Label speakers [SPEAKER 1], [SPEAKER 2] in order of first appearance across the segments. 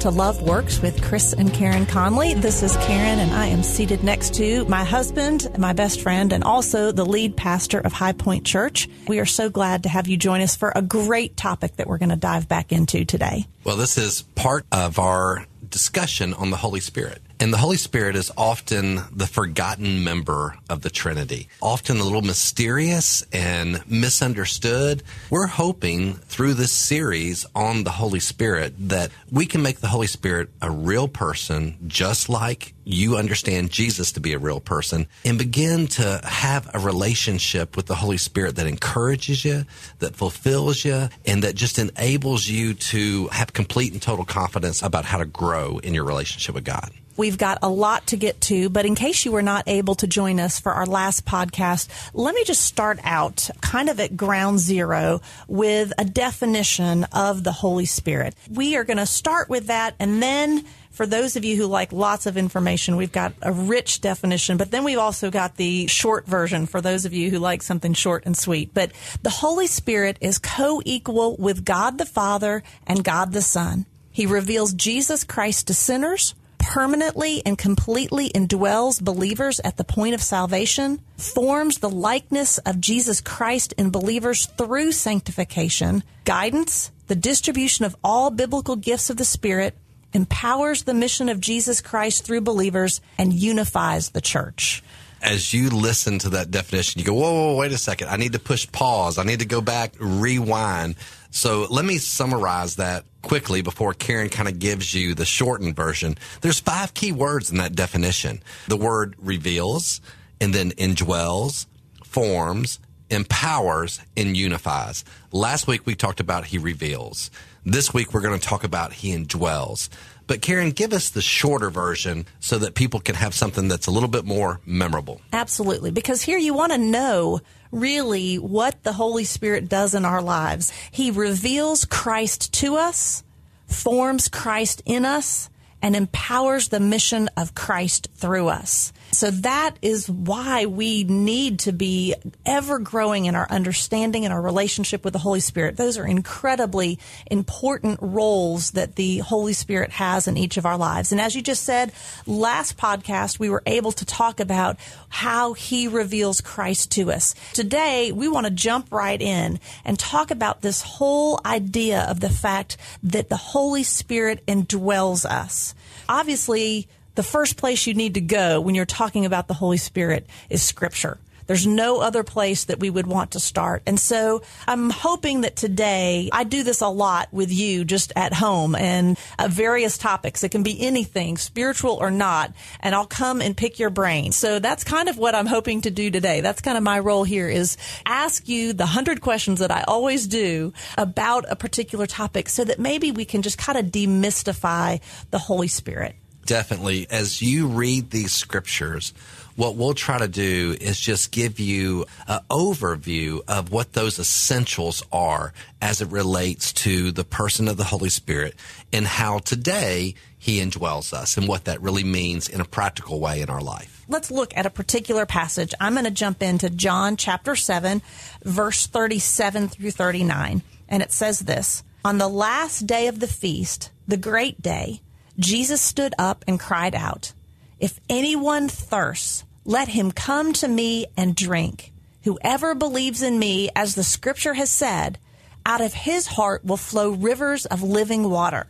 [SPEAKER 1] to Love Works with Chris and Karen Conley. This is Karen, and I am seated next to my husband, my best friend, and also the lead pastor of High Point Church. We are so glad to have you join us for a great topic that we're going to dive back into today.
[SPEAKER 2] Well, this is part of our discussion on the Holy Spirit. And the Holy Spirit is often the forgotten member of the Trinity, often a little mysterious and misunderstood. We're hoping through this series on the Holy Spirit that we can make the Holy Spirit a real person, just like you understand Jesus to be a real person, and begin to have a relationship with the Holy Spirit that encourages you, that fulfills you, and that just enables you to have complete and total confidence about how to grow in your relationship with God.
[SPEAKER 1] We've got a lot to get to, but in case you were not able to join us for our last podcast, let me just start out kind of at ground zero with a definition of the Holy Spirit. We are going to start with that and then for those of you who like lots of information, we've got a rich definition, but then we've also got the short version for those of you who like something short and sweet. But the Holy Spirit is co-equal with God the Father and God the Son. He reveals Jesus Christ to sinners permanently and completely indwells believers at the point of salvation, forms the likeness of Jesus Christ in believers through sanctification, guidance, the distribution of all biblical gifts of the Spirit, empowers the mission of Jesus Christ through believers, and unifies the church
[SPEAKER 2] as you listen to that definition, you go, whoa, whoa, wait a second. I need to push pause. I need to go back, rewind. So let me summarize that quickly before Karen kind of gives you the shortened version. There's five key words in that definition. The word reveals and then indwells, forms, empowers, and unifies. Last week we talked about he reveals. This week we're going to talk about he indwells. But Karen, give us the shorter version so that people can have something that's a little bit more memorable.
[SPEAKER 1] Absolutely. Because here you want to know really what the Holy Spirit does in our lives. He reveals Christ to us, forms Christ in us, and empowers the mission of Christ through us. So that is why we need to be ever growing in our understanding and our relationship with the Holy Spirit. Those are incredibly important roles that the Holy Spirit has in each of our lives. And as you just said, last podcast, we were able to talk about how he reveals Christ to us. Today, we want to jump right in and talk about this whole idea of the fact that the Holy Spirit indwells us. Obviously, the first place you need to go when you're talking about the Holy Spirit is Scripture. There's no other place that we would want to start. And so I'm hoping that today I do this a lot with you just at home and uh, various topics. It can be anything, spiritual or not, and I'll come and pick your brain. So that's kind of what I'm hoping to do today. That's kind of my role here is ask you the hundred questions that I always do about a particular topic so that maybe we can just kind of demystify the Holy Spirit.
[SPEAKER 2] Definitely. As you read these scriptures, what we'll try to do is just give you an overview of what those essentials are as it relates to the person of the Holy Spirit and how today he indwells us and what that really means in a practical way in our life.
[SPEAKER 1] Let's look at a particular passage. I'm going to jump into John chapter 7, verse 37 through 39. And it says this On the last day of the feast, the great day, Jesus stood up and cried out, If anyone thirsts, let him come to me and drink. Whoever believes in me, as the scripture has said, out of his heart will flow rivers of living water.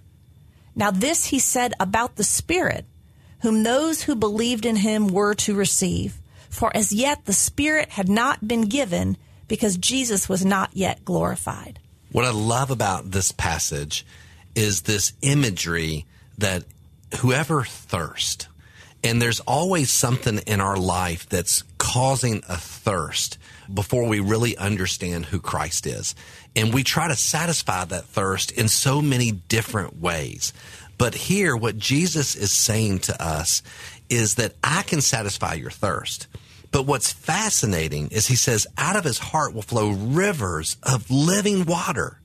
[SPEAKER 1] Now, this he said about the Spirit, whom those who believed in him were to receive. For as yet the Spirit had not been given because Jesus was not yet glorified.
[SPEAKER 2] What I love about this passage is this imagery that whoever thirst, and there's always something in our life that's causing a thirst before we really understand who Christ is. And we try to satisfy that thirst in so many different ways. But here, what Jesus is saying to us is that I can satisfy your thirst. But what's fascinating is he says, out of his heart will flow rivers of living water.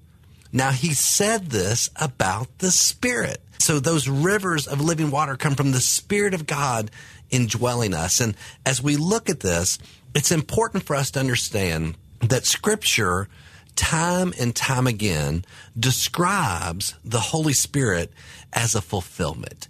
[SPEAKER 2] Now, he said this about the Spirit. So those rivers of living water come from the Spirit of God indwelling us. And as we look at this, it's important for us to understand that Scripture time and time again describes the Holy Spirit as a fulfillment.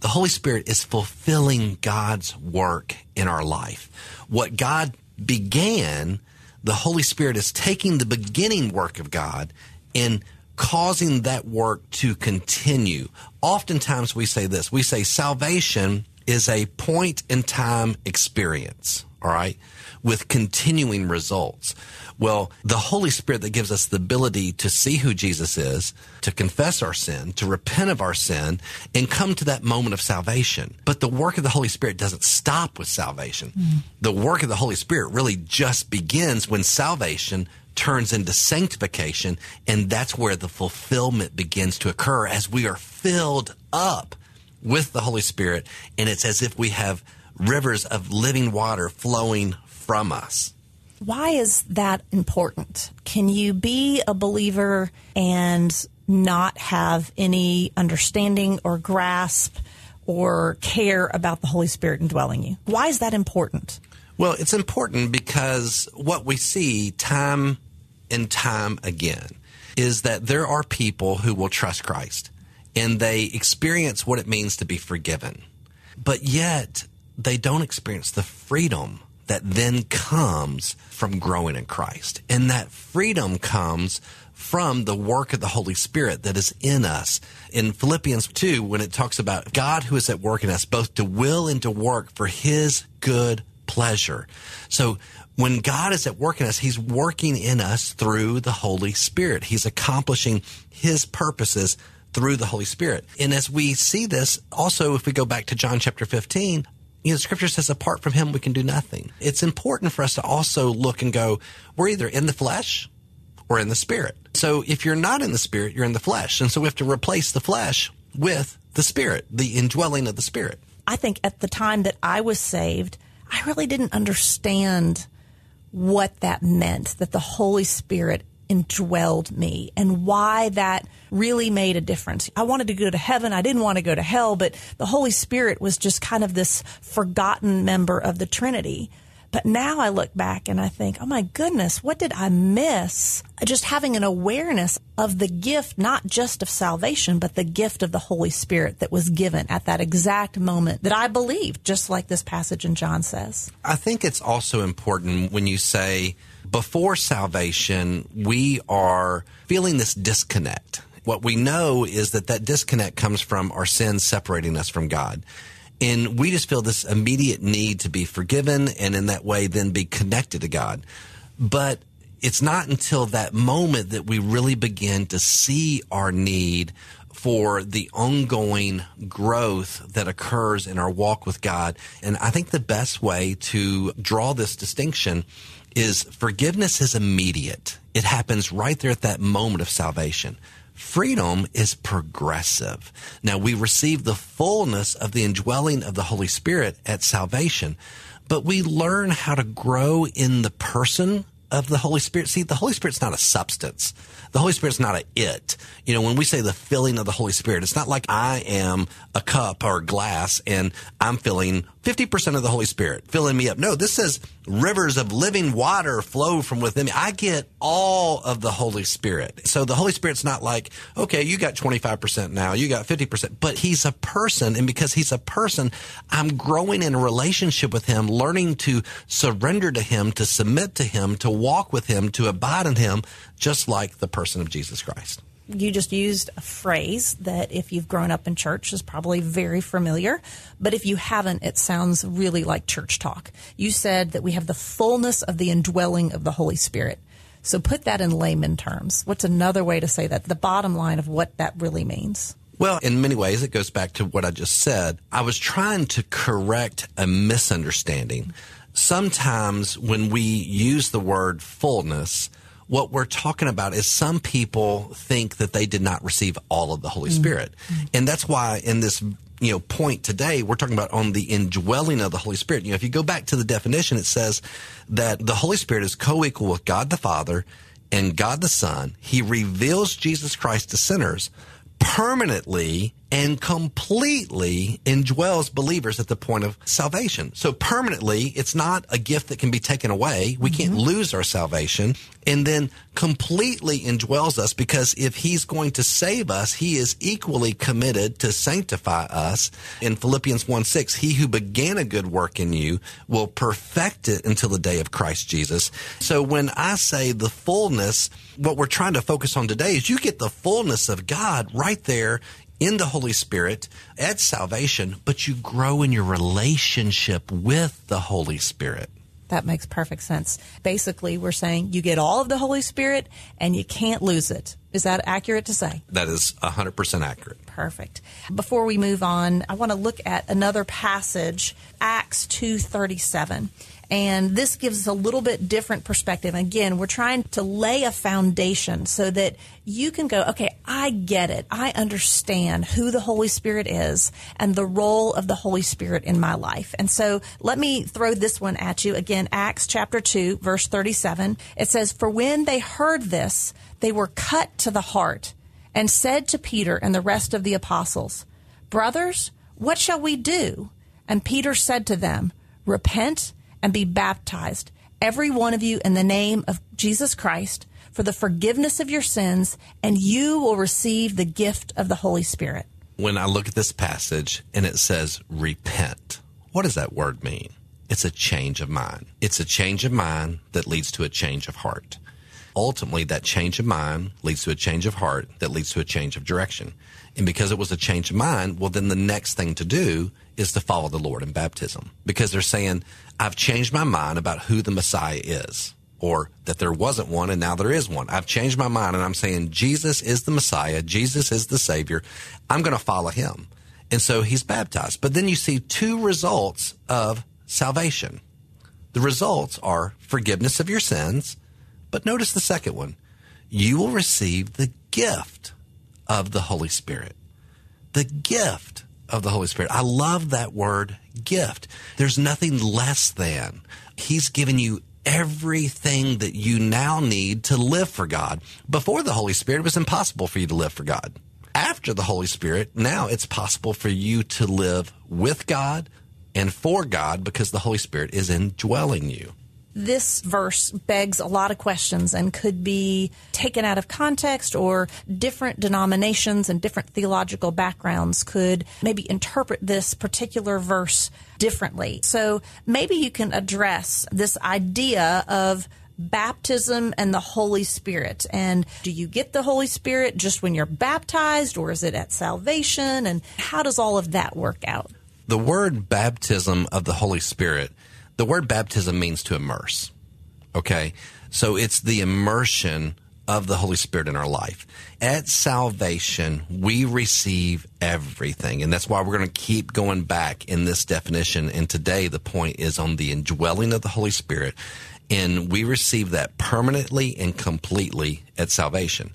[SPEAKER 2] The Holy Spirit is fulfilling God's work in our life. What God began, the Holy Spirit is taking the beginning work of God and causing that work to continue. Oftentimes we say this we say salvation is a point in time experience, all right, with continuing results. Well, the Holy Spirit that gives us the ability to see who Jesus is, to confess our sin, to repent of our sin, and come to that moment of salvation. But the work of the Holy Spirit doesn't stop with salvation. Mm. The work of the Holy Spirit really just begins when salvation turns into sanctification, and that's where the fulfillment begins to occur as we are filled up with the Holy Spirit, and it's as if we have rivers of living water flowing from us.
[SPEAKER 1] Why is that important? Can you be a believer and not have any understanding or grasp or care about the Holy Spirit indwelling you? Why is that important?
[SPEAKER 2] Well, it's important because what we see time and time again is that there are people who will trust Christ and they experience what it means to be forgiven, but yet they don't experience the freedom that then comes from growing in Christ. And that freedom comes from the work of the Holy Spirit that is in us. In Philippians 2, when it talks about God who is at work in us, both to will and to work for his good pleasure. So when God is at work in us, he's working in us through the Holy Spirit. He's accomplishing his purposes through the Holy Spirit. And as we see this, also, if we go back to John chapter 15, you know, scripture says apart from him, we can do nothing. It's important for us to also look and go, we're either in the flesh or in the spirit. So if you're not in the spirit, you're in the flesh. And so we have to replace the flesh with the spirit, the indwelling of the spirit.
[SPEAKER 1] I think at the time that I was saved, I really didn't understand what that meant that the Holy Spirit indwelled me and why that really made a difference. I wanted to go to heaven. I didn't want to go to hell, but the Holy Spirit was just kind of this forgotten member of the Trinity. But now I look back and I think, oh my goodness, what did I miss? Just having an awareness of the gift, not just of salvation, but the gift of the Holy Spirit that was given at that exact moment that I believed, just like this passage in John says.
[SPEAKER 2] I think it's also important when you say, before salvation, we are feeling this disconnect. What we know is that that disconnect comes from our sins separating us from God. And we just feel this immediate need to be forgiven and in that way then be connected to God. But it's not until that moment that we really begin to see our need for the ongoing growth that occurs in our walk with God. And I think the best way to draw this distinction is forgiveness is immediate. It happens right there at that moment of salvation. Freedom is progressive. Now we receive the fullness of the indwelling of the Holy Spirit at salvation, but we learn how to grow in the person of the Holy Spirit. See, the Holy Spirit's not a substance. The Holy Spirit's not a it. You know, when we say the filling of the Holy Spirit, it's not like I am a cup or a glass and I'm filling 50% of the Holy Spirit, filling me up. No, this says rivers of living water flow from within me. I get all of the Holy Spirit. So the Holy Spirit's not like, okay, you got 25% now, you got 50%, but he's a person. And because he's a person, I'm growing in a relationship with him, learning to surrender to him, to submit to him, to walk with him, to abide in him, just like the person of Jesus Christ
[SPEAKER 1] you just used a phrase that if you've grown up in church is probably very familiar, but if you haven't, it sounds really like church talk. You said that we have the fullness of the indwelling of the Holy Spirit. So put that in layman terms. What's another way to say that? The bottom line of what that really means.
[SPEAKER 2] Well, in many ways, it goes back to what I just said. I was trying to correct a misunderstanding. Sometimes when we use the word fullness, what we're talking about is some people think that they did not receive all of the Holy mm-hmm. Spirit. Mm-hmm. And that's why in this you know point today we're talking about on the indwelling of the Holy Spirit. You know, if you go back to the definition, it says that the Holy Spirit is co-equal with God the Father and God the Son. He reveals Jesus Christ to sinners permanently and completely indwells believers at the point of salvation. So permanently, it's not a gift that can be taken away. We mm-hmm. can't lose our salvation and then completely indwells us because if he's going to save us, he is equally committed to sanctify us. In Philippians 1 6, he who began a good work in you will perfect it until the day of Christ Jesus. So when I say the fullness, what we're trying to focus on today is you get the fullness of God right there in the Holy Spirit at salvation, but you grow in your relationship with the Holy Spirit.
[SPEAKER 1] That makes perfect sense. Basically, we're saying you get all of the Holy Spirit and you can't lose it. Is that accurate to say?
[SPEAKER 2] That is 100% accurate.
[SPEAKER 1] Perfect. Before we move on, I want to look at another passage, Acts 2:37. And this gives us a little bit different perspective. Again, we're trying to lay a foundation so that you can go, okay, I get it. I understand who the Holy Spirit is and the role of the Holy Spirit in my life. And so let me throw this one at you. Again, Acts chapter 2, verse 37. It says, For when they heard this, they were cut to the heart and said to Peter and the rest of the apostles, Brothers, what shall we do? And Peter said to them, Repent and be baptized, every one of you in the name of Jesus Christ, for the forgiveness of your sins, and you will receive the gift of the Holy Spirit.
[SPEAKER 2] When I look at this passage and it says repent, what does that word mean? It's a change of mind. It's a change of mind that leads to a change of heart. Ultimately, that change of mind leads to a change of heart that leads to a change of direction. And because it was a change of mind, well, then the next thing to do is to follow the Lord in baptism. Because they're saying, I've changed my mind about who the Messiah is, or that there wasn't one and now there is one. I've changed my mind and I'm saying, Jesus is the Messiah, Jesus is the Savior. I'm going to follow him. And so he's baptized. But then you see two results of salvation. The results are forgiveness of your sins but notice the second one. You will receive the gift of the Holy Spirit. The gift of the Holy Spirit. I love that word gift. There's nothing less than. He's given you everything that you now need to live for God. Before the Holy Spirit, it was impossible for you to live for God. After the Holy Spirit, now it's possible for you to live with God and for God because the Holy Spirit is indwelling you
[SPEAKER 1] this verse begs a lot of questions and could be taken out of context or different denominations and different theological backgrounds could maybe interpret this particular verse differently. So maybe you can address this idea of baptism and the Holy Spirit. And do you get the Holy Spirit just when you're baptized or is it at salvation? And how does all of that work out?
[SPEAKER 2] The word baptism of the Holy Spirit the word baptism means to immerse. Okay. So it's the immersion of the Holy Spirit in our life. At salvation, we receive everything. And that's why we're going to keep going back in this definition. And today the point is on the indwelling of the Holy Spirit. And we receive that permanently and completely at salvation.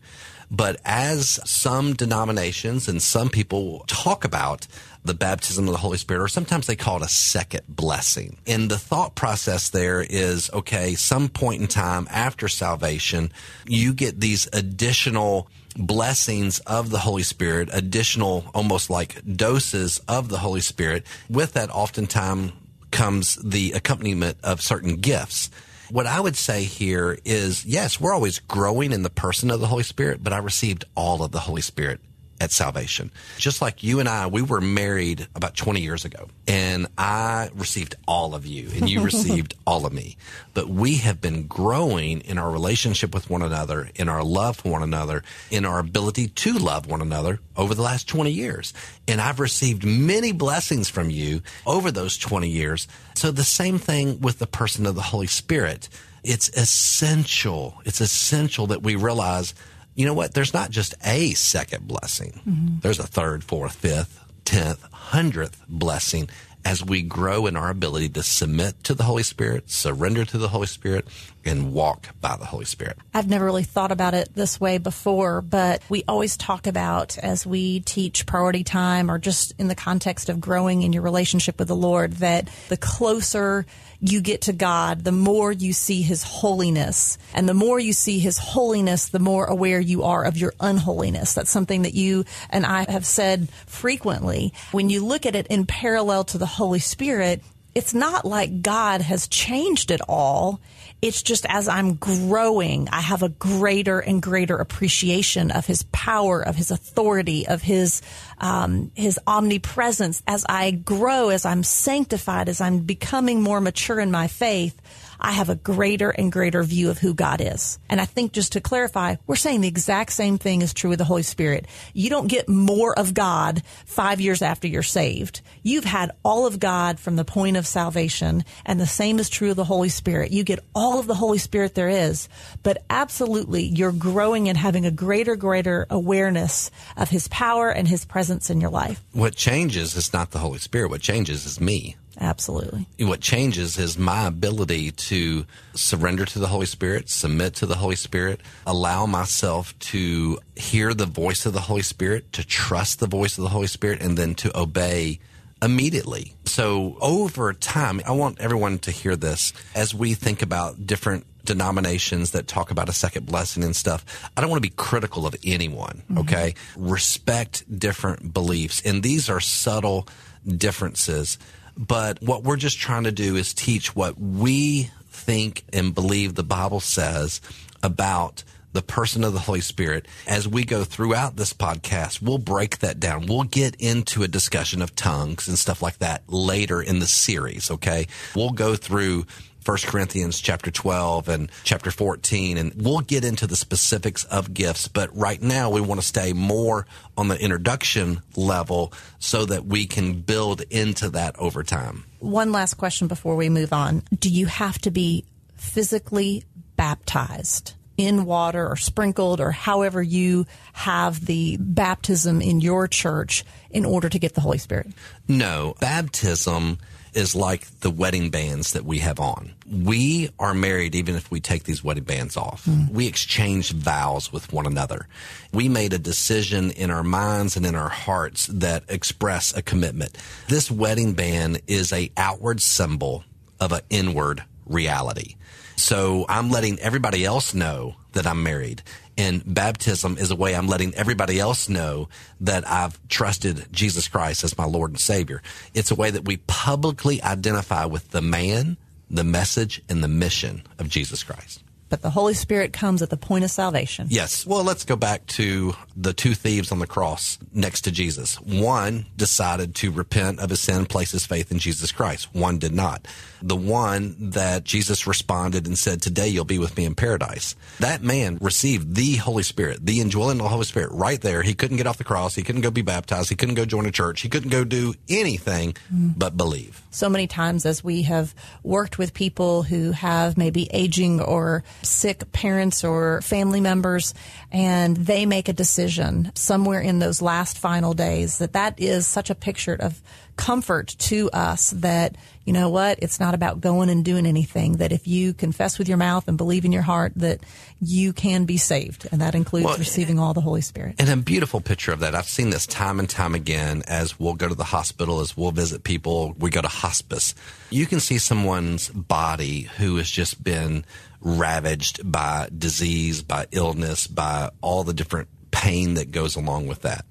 [SPEAKER 2] But as some denominations and some people talk about the baptism of the Holy Spirit, or sometimes they call it a second blessing. And the thought process there is okay, some point in time after salvation, you get these additional blessings of the Holy Spirit, additional almost like doses of the Holy Spirit. With that, oftentimes comes the accompaniment of certain gifts. What I would say here is yes, we're always growing in the person of the Holy Spirit, but I received all of the Holy Spirit at salvation. Just like you and I, we were married about 20 years ago, and I received all of you, and you received all of me. But we have been growing in our relationship with one another, in our love for one another, in our ability to love one another over the last 20 years. And I've received many blessings from you over those 20 years. So the same thing with the person of the Holy Spirit. It's essential. It's essential that we realize you know what? There's not just a second blessing. Mm-hmm. There's a third, fourth, fifth, tenth, hundredth blessing as we grow in our ability to submit to the Holy Spirit, surrender to the Holy Spirit, and walk by the Holy Spirit.
[SPEAKER 1] I've never really thought about it this way before, but we always talk about as we teach priority time or just in the context of growing in your relationship with the Lord that the closer you get to God, the more you see His holiness. And the more you see His holiness, the more aware you are of your unholiness. That's something that you and I have said frequently. When you look at it in parallel to the Holy Spirit, it's not like God has changed it all. It's just as I'm growing, I have a greater and greater appreciation of His power, of His authority, of His um, His omnipresence. As I grow, as I'm sanctified, as I'm becoming more mature in my faith, I have a greater and greater view of who God is. And I think just to clarify, we're saying the exact same thing is true with the Holy Spirit. You don't get more of God five years after you're saved. You've had all of God from the point of salvation, and the same is true of the Holy Spirit. You get all of the Holy Spirit there is, but absolutely you're growing and having a greater, greater awareness of His power and His presence in your life.
[SPEAKER 2] What changes is not the Holy Spirit. What changes is me.
[SPEAKER 1] Absolutely.
[SPEAKER 2] What changes is my ability to surrender to the Holy Spirit, submit to the Holy Spirit, allow myself to hear the voice of the Holy Spirit, to trust the voice of the Holy Spirit, and then to obey immediately. So over time, I want everyone to hear this as we think about different denominations that talk about a second blessing and stuff. I don't want to be critical of anyone, mm-hmm. okay? Respect different beliefs. And these are subtle differences but what we're just trying to do is teach what we think and believe the Bible says about the person of the Holy Spirit. As we go throughout this podcast, we'll break that down. We'll get into a discussion of tongues and stuff like that later in the series, okay? We'll go through 1 Corinthians chapter 12 and chapter 14, and we'll get into the specifics of gifts. But right now, we want to stay more on the introduction level so that we can build into that over time.
[SPEAKER 1] One last question before we move on. Do you have to be physically baptized? in water or sprinkled or however you have the baptism in your church in order to get the Holy Spirit?
[SPEAKER 2] No. Baptism is like the wedding bands that we have on. We are married even if we take these wedding bands off. Mm. We exchange vows with one another. We made a decision in our minds and in our hearts that express a commitment. This wedding band is a outward symbol of an inward reality. So I'm letting everybody else know that I'm married. And baptism is a way I'm letting everybody else know that I've trusted Jesus Christ as my Lord and Savior. It's a way that we publicly identify with the man, the message, and the mission of Jesus Christ
[SPEAKER 1] but the Holy Spirit comes at the point of salvation.
[SPEAKER 2] Yes. Well, let's go back to the two thieves on the cross next to Jesus. One decided to repent of his sin, place his faith in Jesus Christ. One did not. The one that Jesus responded and said, Today you'll be with me in paradise. That man received the Holy Spirit, the indwelling of the Holy Spirit right there. He couldn't get off the cross. He couldn't go be baptized. He couldn't go join a church. He couldn't go do anything mm. but believe.
[SPEAKER 1] So many times as we have worked with people who have maybe aging or sick parents or family members and they make a decision somewhere in those last final days that that is such a picture of comfort to us that you know what it's not about going and doing anything that if you confess with your mouth and believe in your heart that you can be saved. And that includes well, receiving all the holy spirit.
[SPEAKER 2] And a beautiful picture of that. I've seen this time and time again as we'll go to the hospital as we'll visit people we go to hospice. You can see someone's body who has just been ravaged by disease, by illness, by all the different pain that goes along with that.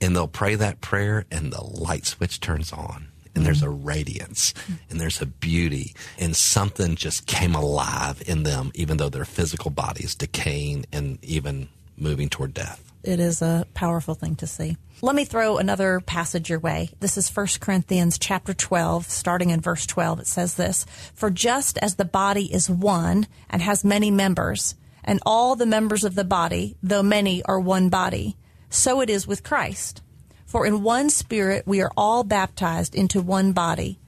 [SPEAKER 2] And they'll pray that prayer and the light switch turns on. And there's a mm. radiance mm. and there's a beauty and something just came alive in them, even though their physical body is decaying and even moving toward death
[SPEAKER 1] it is a powerful thing to see. Let me throw another passage your way. This is 1 Corinthians chapter 12, starting in verse 12. It says this, For just as the body is one and has many members, and all the members of the body, though many, are one body, so it is with Christ. For in one spirit we are all baptized into one body,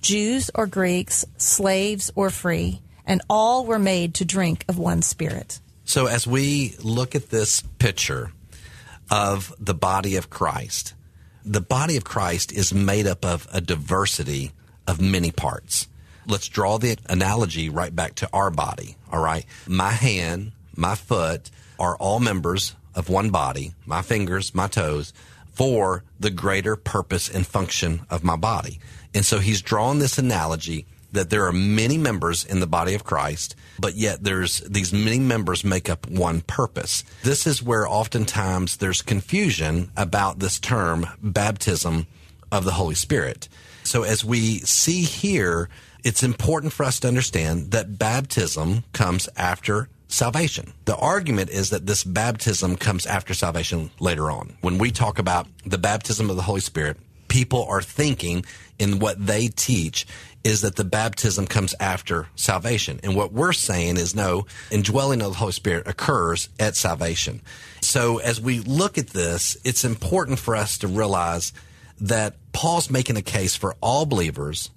[SPEAKER 1] Jews or Greeks, slaves or free, and all were made to drink of one spirit.
[SPEAKER 2] So as we look at this picture of the body of Christ, the body of Christ is made up of a diversity of many parts. Let's draw the analogy right back to our body. All right. My hand, my foot are all members of one body, my fingers, my toes, for the greater purpose and function of my body. And so he's drawn this analogy that there are many members in the body of Christ, but yet there's these many members make up one purpose. This is where oftentimes there's confusion about this term baptism of the Holy Spirit. So as we see here, it's important for us to understand that baptism comes after salvation. The argument is that this baptism comes after salvation later on. When we talk about the baptism of the Holy Spirit, people are thinking in what they teach is that the baptism comes after salvation. And what we're saying is no, indwelling of the Holy Spirit occurs at salvation. So as we look at this, it's important for us to realize that Paul's making a case for all believers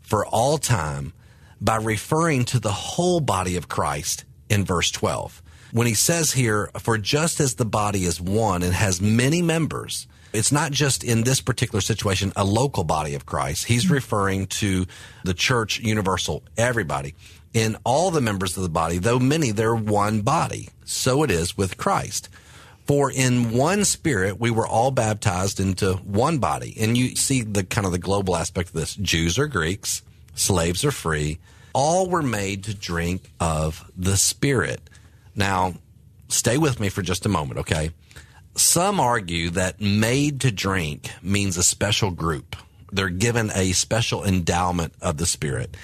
[SPEAKER 2] for all time by referring to the whole body of Christ in verse 12. When he says here, for just as the body is one and has many members, it's not just in this particular situation a local body of Christ. He's mm-hmm. referring to the church universal, everybody. In all the members of the body, though many, they're one body. So it is with Christ. For in one spirit we were all baptized into one body. And you see the kind of the global aspect of this. Jews or Greeks, slaves or free, all were made to drink of the Spirit. Now, stay with me for just a moment, okay? Some argue that made to drink means a special group. They're given a special endowment of the Spirit.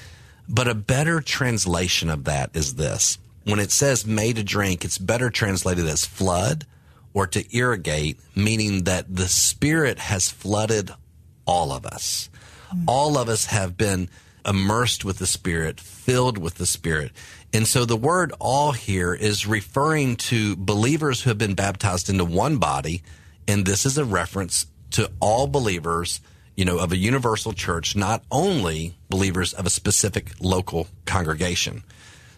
[SPEAKER 2] But a better translation of that is this. When it says made to drink, it's better translated as flood or to irrigate, meaning that the Spirit has flooded all of us. Mm. All of us have been immersed with the Spirit, filled with the Spirit. And so the word all here is referring to believers who have been baptized into one body. And this is a reference to all believers, you know, of a universal church, not only believers of a specific local congregation.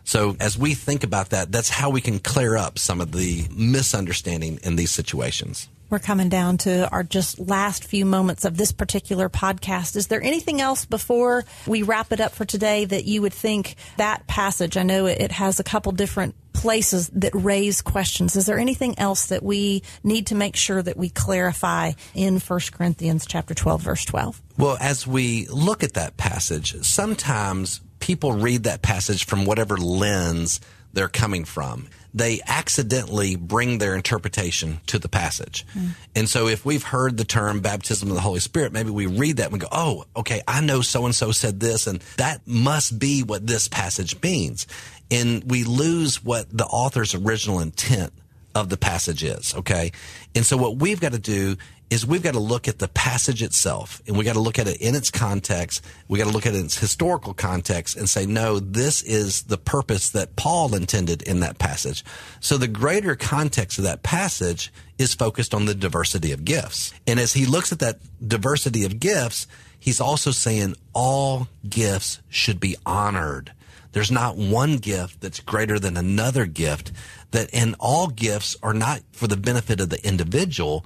[SPEAKER 2] So as we think about that, that's how we can clear up some of the misunderstanding in these situations.
[SPEAKER 1] We're coming down to our just last few moments of this particular podcast. Is there anything else before we wrap it up for today that you would think that passage? I know it has a couple different places that raise questions. Is there anything else that we need to make sure that we clarify in 1 Corinthians chapter 12 verse 12?
[SPEAKER 2] Well, as we look at that passage, sometimes people read that passage from whatever lens they're coming from they accidentally bring their interpretation to the passage. Mm. And so if we've heard the term baptism of the Holy Spirit, maybe we read that and we go, oh, okay, I know so and so said this, and that must be what this passage means. And we lose what the author's original intent of the passage is, okay? And so what we've got to do is we've got to look at the passage itself and we got to look at it in its context. We got to look at its historical context and say, no, this is the purpose that Paul intended in that passage. So the greater context of that passage is focused on the diversity of gifts. And as he looks at that diversity of gifts, he's also saying all gifts should be honored. There's not one gift that's greater than another gift that and all gifts are not for the benefit of the individual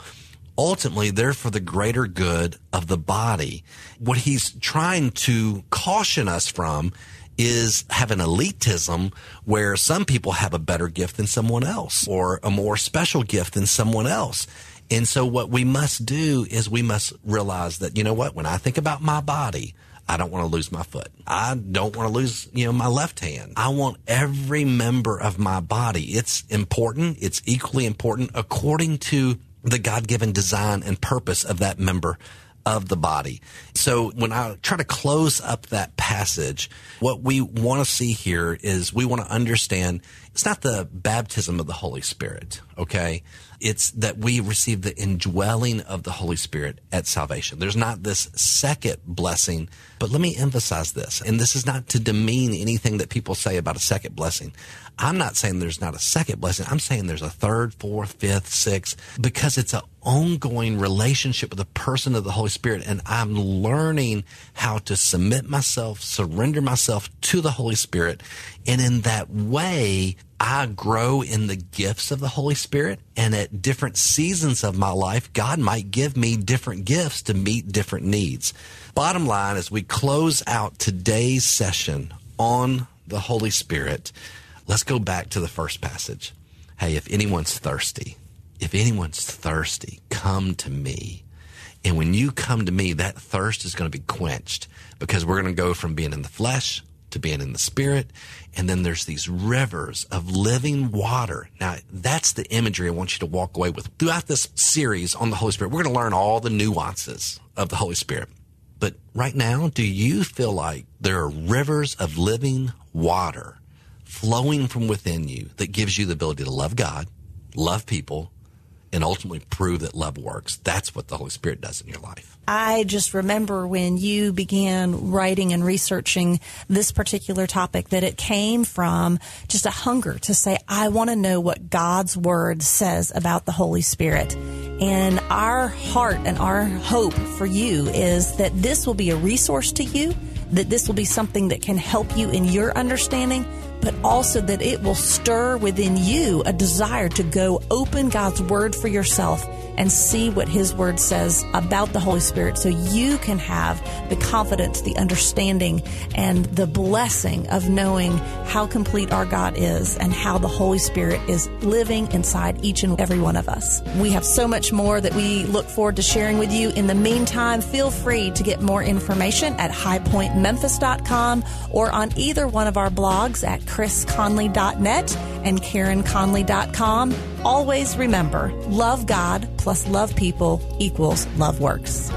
[SPEAKER 2] ultimately they're for the greater good of the body. What he's trying to caution us from is have an elitism where some people have a better gift than someone else or a more special gift than someone else. And so what we must do is we must realize that, you know what, when I think about my body, I don't want to lose my foot. I don't want to lose, you know, my left hand. I want every member of my body. It's important. It's equally important according to the God given design and purpose of that member of the body. So when I try to close up that passage, what we want to see here is we want to understand it's not the baptism of the Holy Spirit, okay? It's that we receive the indwelling of the Holy Spirit at salvation. There's not this second blessing, but let me emphasize this. And this is not to demean anything that people say about a second blessing. I'm not saying there's not a second blessing. I'm saying there's a third, fourth, fifth, sixth, because it's an ongoing relationship with the person of the Holy Spirit. And I'm learning how to submit myself, surrender myself to the Holy Spirit. And in that way, I grow in the gifts of the Holy Spirit. And at different seasons of my life, God might give me different gifts to meet different needs. Bottom line, as we close out today's session on the Holy Spirit, let's go back to the first passage. Hey, if anyone's thirsty, if anyone's thirsty, come to me. And when you come to me, that thirst is going to be quenched because we're going to go from being in the flesh to being in the spirit. And then there's these rivers of living water. Now, that's the imagery I want you to walk away with. Throughout this series on the Holy Spirit, we're going to learn all the nuances of the Holy Spirit. But right now, do you feel like there are rivers of living water flowing from within you that gives you the ability to love God, love people, and ultimately prove that love works. That's what the Holy Spirit does in your life.
[SPEAKER 1] I just remember when you began writing and researching this particular topic that it came from just a hunger to say, I want to know what God's Word says about the Holy Spirit. And our heart and our hope for you is that this will be a resource to you, that this will be something that can help you in your understanding but also that it will stir within you a desire to go open God's Word for yourself and see what His Word says about the Holy Spirit so you can have the confidence, the understanding, and the blessing of knowing how complete our God is and how the Holy Spirit is living inside each and every one of us. We have so much more that we look forward to sharing with you. In the meantime, feel free to get more information at highpointmemphis.com or on either one of our blogs at chrisconley.net and karenconley.com. Always remember, love God plus love people equals love works.